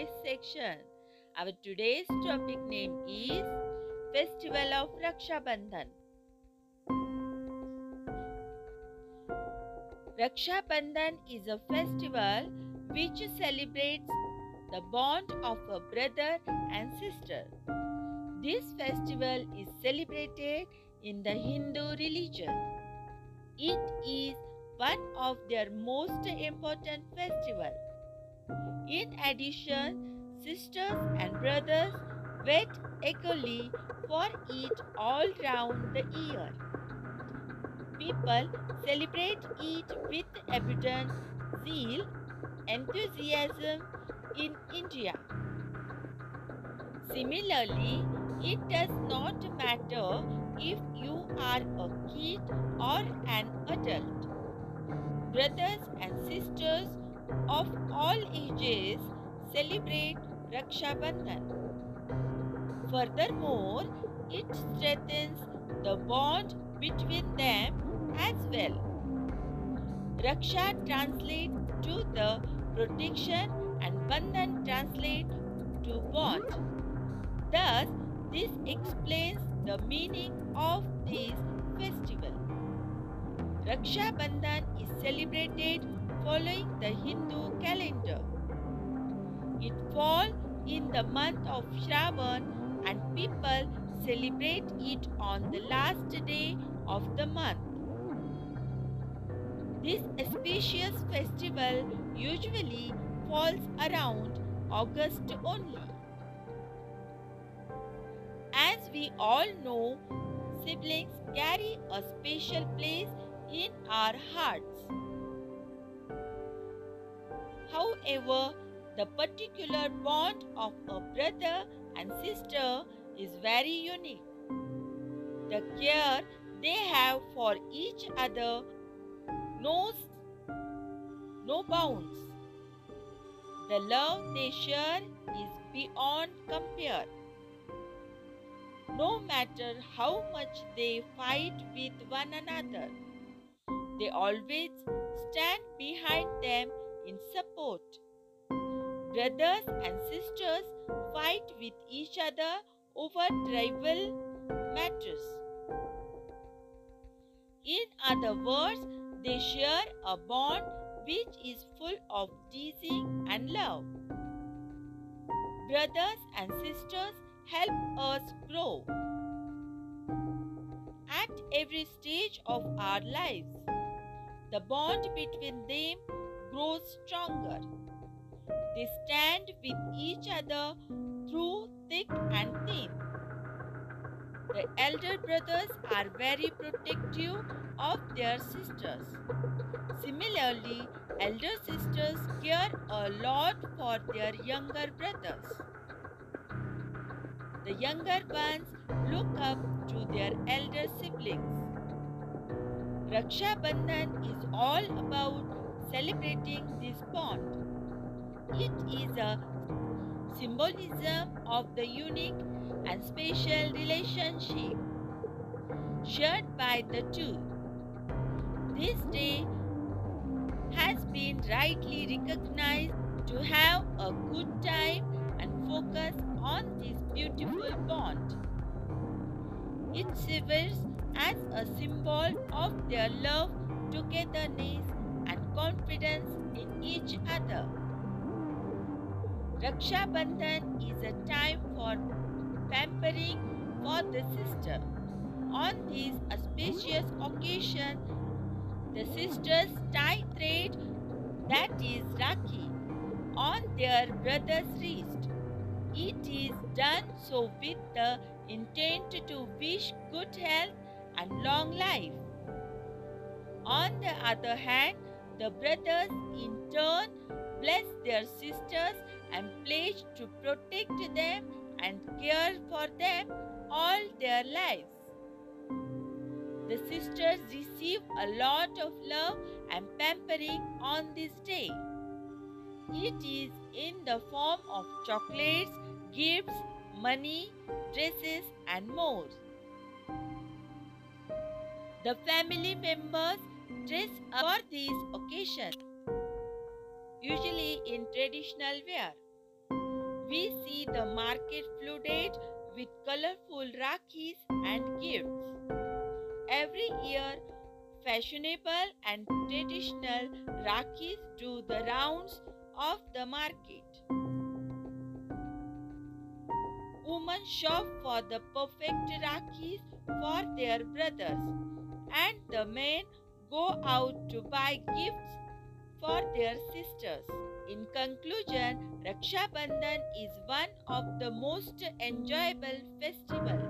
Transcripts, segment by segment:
today's section. Our today's topic name is Festival of Raksha Bandhan. Raksha Bandhan is a festival which celebrates the bond of a brother and sister. This festival is celebrated in the Hindu religion. It is one of their most important festivals. In addition, sisters and brothers wait eagerly for it all round the year. People celebrate it with abundant zeal, enthusiasm in India. Similarly, it does not matter if you are a kid or an adult. Brothers and sisters of all ages celebrate Raksha Bandhan. Furthermore, it strengthens the bond between them as well. Raksha translates to the protection and Bandhan translates to bond. Thus, this explains the meaning of this festival. Raksha Bandhan is celebrated following the Hindu calendar. It falls in the month of Shravan and people celebrate it on the last day of the month. This auspicious festival usually falls around August only. As we all know, siblings carry a special place in our hearts. However, the particular bond of a brother and sister is very unique. The care they have for each other knows no bounds. The love they share is beyond compare. No matter how much they fight with one another, they always stand behind them in support. Brothers and sisters fight with each other over tribal matters. In other words, they share a bond which is full of teasing and love. Brothers and sisters help us grow. At every stage of our lives, the bond between them grows stronger. They stand with each other through thick and thin. The elder brothers are very protective of their sisters. Similarly, elder sisters care a lot for their younger brothers. The younger ones look up to their elder siblings. Raksha Bandhan is all about celebrating this bond. It is a symbolism of the unique and special relationship shared by the two. This day has been rightly recognized to have a good time and focus on this beautiful bond. It serves as a symbol of their love, togetherness, confidence in each other. Raksha Bandhan is a time for pampering for the sister. On this auspicious occasion, the sisters tie thread that is Rakhi on their brother's wrist. It is done so with the intent to wish good health and long life. On the other hand, the brothers in turn bless their sisters and pledge to protect them and care for them all their lives. The sisters receive a lot of love and pampering on this day. It is in the form of chocolates, gifts, money, dresses, and more. The family members dress up for this occasion, usually in traditional wear. we see the market flooded with colorful Rakhis and gifts. Every year, fashionable and traditional Rakhis do the rounds of the market. Women shop for the perfect Rakhis for their brothers, and the men go out to buy gifts for their sisters. In conclusion, Raksha Bandhan is one of the most enjoyable festival.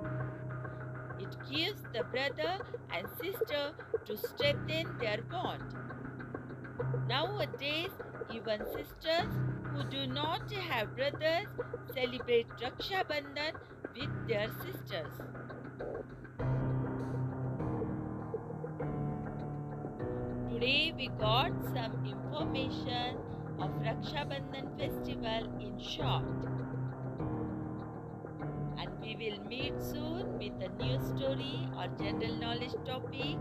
It gives the brother and sister to strengthen their bond. Nowadays, even sisters who do not have brothers celebrate Raksha Bandhan with their sisters. Today we got some information of Raksha Bandhan festival in short. And we will meet soon with a new story or general knowledge topic